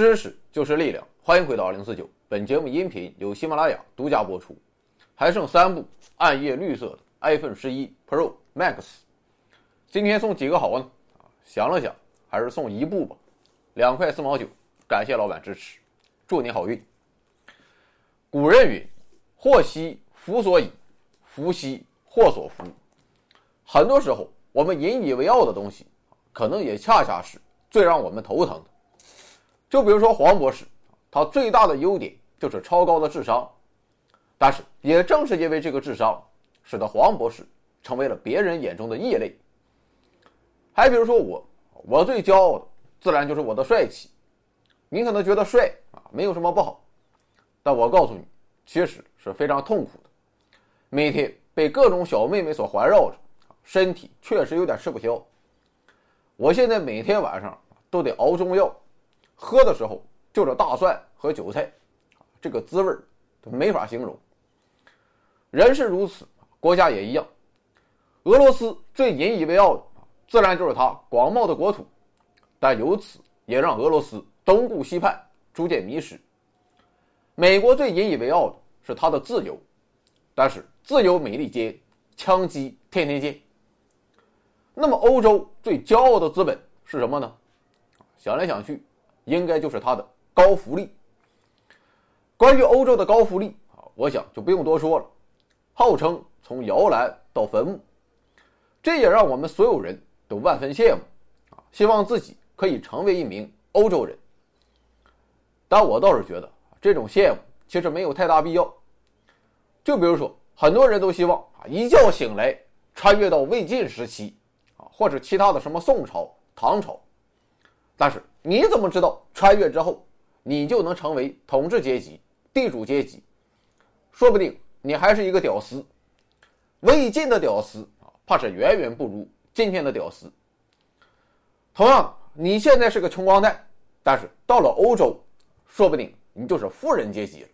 知识就是力量，欢迎回到二零四九。本节目音频由喜马拉雅独家播出。还剩三部暗夜绿色的 iPhone 十一 Pro Max，今天送几个好呢？想了想，还是送一部吧，两块四毛九。感谢老板支持，祝你好运。古人云：“祸兮福所倚，福兮祸所伏。”很多时候，我们引以为傲的东西，可能也恰恰是最让我们头疼的。就比如说黄博士，他最大的优点就是超高的智商。但是，也正是因为这个智商，使得黄博士成为了别人眼中的异类。还比如说我，我最骄傲的自然就是我的帅气。你可能觉得帅啊没有什么不好，但我告诉你，其实是非常痛苦的。每天被各种小妹妹所环绕着，身体确实有点吃不消。我现在每天晚上都得熬中药，喝的时候就着大蒜和韭菜，这个滋味儿没法形容。人是如此，国家也一样。俄罗斯最引以为傲的，自然就是它广袤的国土，但由此也让俄罗斯东顾西盼，逐渐迷失。美国最引以为傲的是它的自由，但是自由美利坚，枪击天天见。那么欧洲最骄傲的资本是什么呢？想来想去，应该就是它的高福利。关于欧洲的高福利啊，我想就不用多说了。号称从摇篮到坟墓，这也让我们所有人都万分羡慕啊！希望自己可以成为一名欧洲人。但我倒是觉得这种羡慕其实没有太大必要。就比如说，很多人都希望啊一觉醒来穿越到魏晋时期啊，或者其他的什么宋朝、唐朝。但是你怎么知道穿越之后你就能成为统治阶级、地主阶级？说不定。你还是一个屌丝，魏晋的屌丝啊，怕是远远不如今天的屌丝。同样，你现在是个穷光蛋，但是到了欧洲，说不定你就是富人阶级了。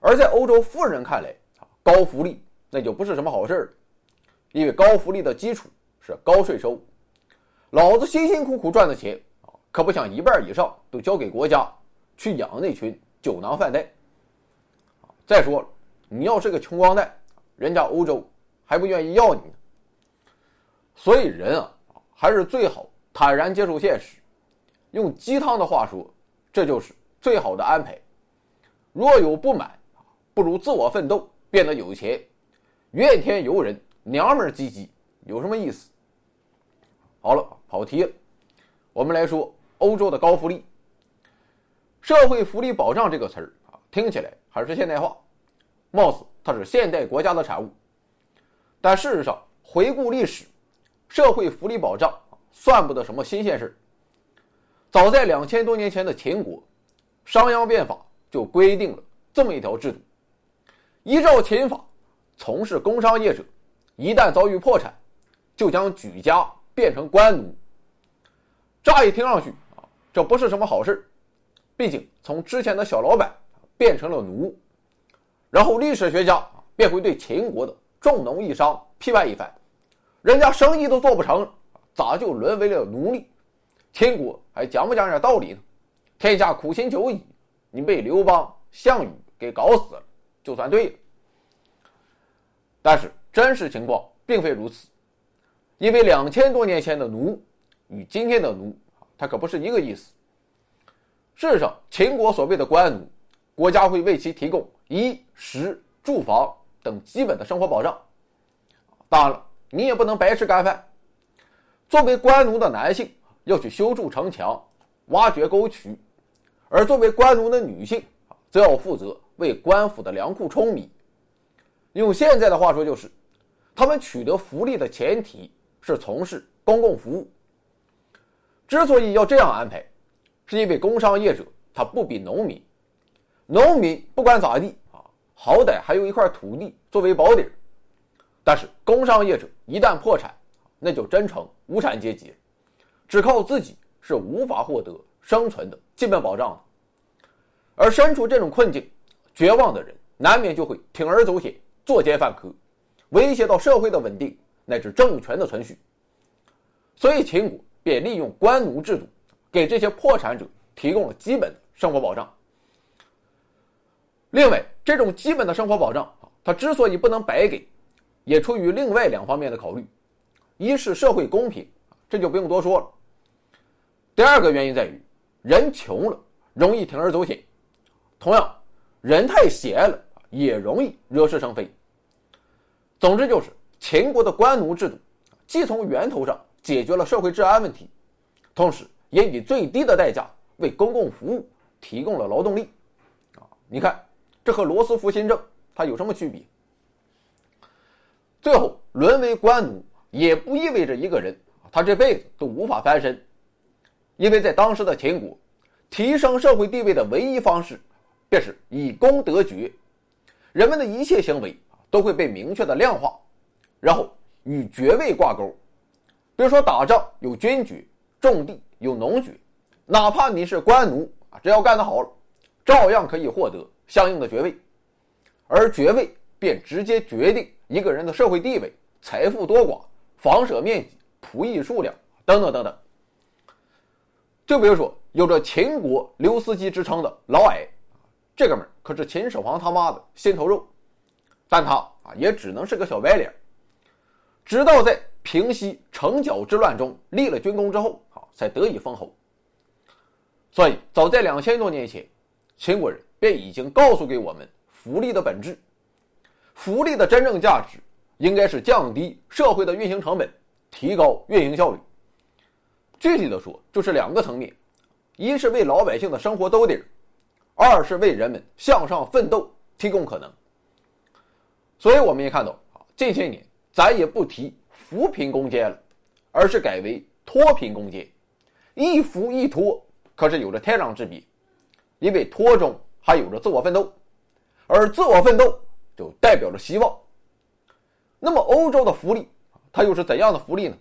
而在欧洲富人看来啊，高福利那就不是什么好事儿，因为高福利的基础是高税收，老子辛辛苦苦赚的钱，可不想一半以上都交给国家去养那群酒囊饭袋。再说了。你要是个穷光蛋，人家欧洲还不愿意要你呢。所以人啊，还是最好坦然接受现实。用鸡汤的话说，这就是最好的安排。若有不满，不如自我奋斗，变得有钱。怨天尤人，娘们唧唧，有什么意思？好了，跑题了。我们来说欧洲的高福利。社会福利保障这个词儿啊，听起来还是现代化。貌似它是现代国家的产物，但事实上，回顾历史，社会福利保障算不得什么新鲜事早在两千多年前的秦国，商鞅变法就规定了这么一条制度：依照秦法，从事工商业者，一旦遭遇破产，就将举家变成官奴。乍一听上去，这不是什么好事毕竟从之前的小老板变成了奴。然后历史学家便会对秦国的重农抑商批判一番，人家生意都做不成，咋就沦为了奴隶？秦国还讲不讲点道理呢？天下苦心久矣，你被刘邦、项羽给搞死了，就算对了。但是真实情况并非如此，因为两千多年前的奴与今天的奴，它可不是一个意思。事实上，秦国所谓的官奴，国家会为其提供。衣食住房等基本的生活保障，当然了，你也不能白吃干饭。作为官奴的男性要去修筑城墙、挖掘沟渠，而作为官奴的女性则要负责为官府的粮库充米。用现在的话说，就是他们取得福利的前提是从事公共服务。之所以要这样安排，是因为工商业者他不比农民。农民不管咋地啊，好歹还有一块土地作为保底。但是工商业者一旦破产，那就真成无产阶级，只靠自己是无法获得生存的基本保障的。而身处这种困境、绝望的人，难免就会铤而走险、作奸犯科，威胁到社会的稳定乃至政权的存续。所以秦国便利用官奴制度，给这些破产者提供了基本的生活保障。另外，这种基本的生活保障啊，它之所以不能白给，也出于另外两方面的考虑：一是社会公平，这就不用多说了；第二个原因在于，人穷了容易铤而走险，同样，人太闲了也容易惹是生非。总之，就是秦国的官奴制度，既从源头上解决了社会治安问题，同时也以最低的代价为公共服务提供了劳动力。啊，你看。这和罗斯福新政它有什么区别？最后沦为官奴也不意味着一个人他这辈子都无法翻身，因为在当时的秦国，提升社会地位的唯一方式便是以功得爵，人们的一切行为都会被明确的量化，然后与爵位挂钩。比如说打仗有军爵，种地有农爵，哪怕你是官奴啊，只要干得好了，照样可以获得。相应的爵位，而爵位便直接决定一个人的社会地位、财富多寡、房舍面积、仆役数量等等等等。就比如说，有着秦国刘司机之称的老矮，这哥们可是秦始皇他妈的心头肉，但他啊也只能是个小白脸。直到在平息城角之乱中立了军功之后，啊才得以封侯。所以，早在两千多年前，秦国人。便已经告诉给我们福利的本质，福利的真正价值应该是降低社会的运行成本，提高运营效率。具体的说，就是两个层面：一是为老百姓的生活兜底，二是为人们向上奋斗提供可能。所以我们也看到啊，近些年咱也不提扶贫攻坚了，而是改为脱贫攻坚。一扶一脱可是有着天壤之别，因为脱中。还有着自我奋斗，而自我奋斗就代表着希望。那么，欧洲的福利它又是怎样的福利呢？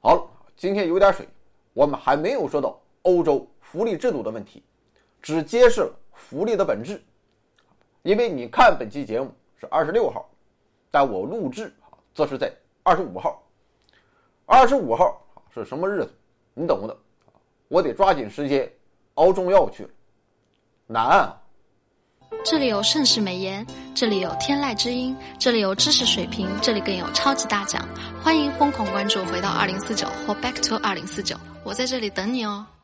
好了，今天有点水，我们还没有说到欧洲福利制度的问题，只揭示了福利的本质。因为你看本期节目是二十六号，但我录制，这是在二十五号。二十五号是什么日子？你懂的。我得抓紧时间熬中药去了。难。这里有盛世美颜，这里有天籁之音，这里有知识水平，这里更有超级大奖。欢迎疯狂关注，回到二零四九或 Back to 二零四九，我在这里等你哦。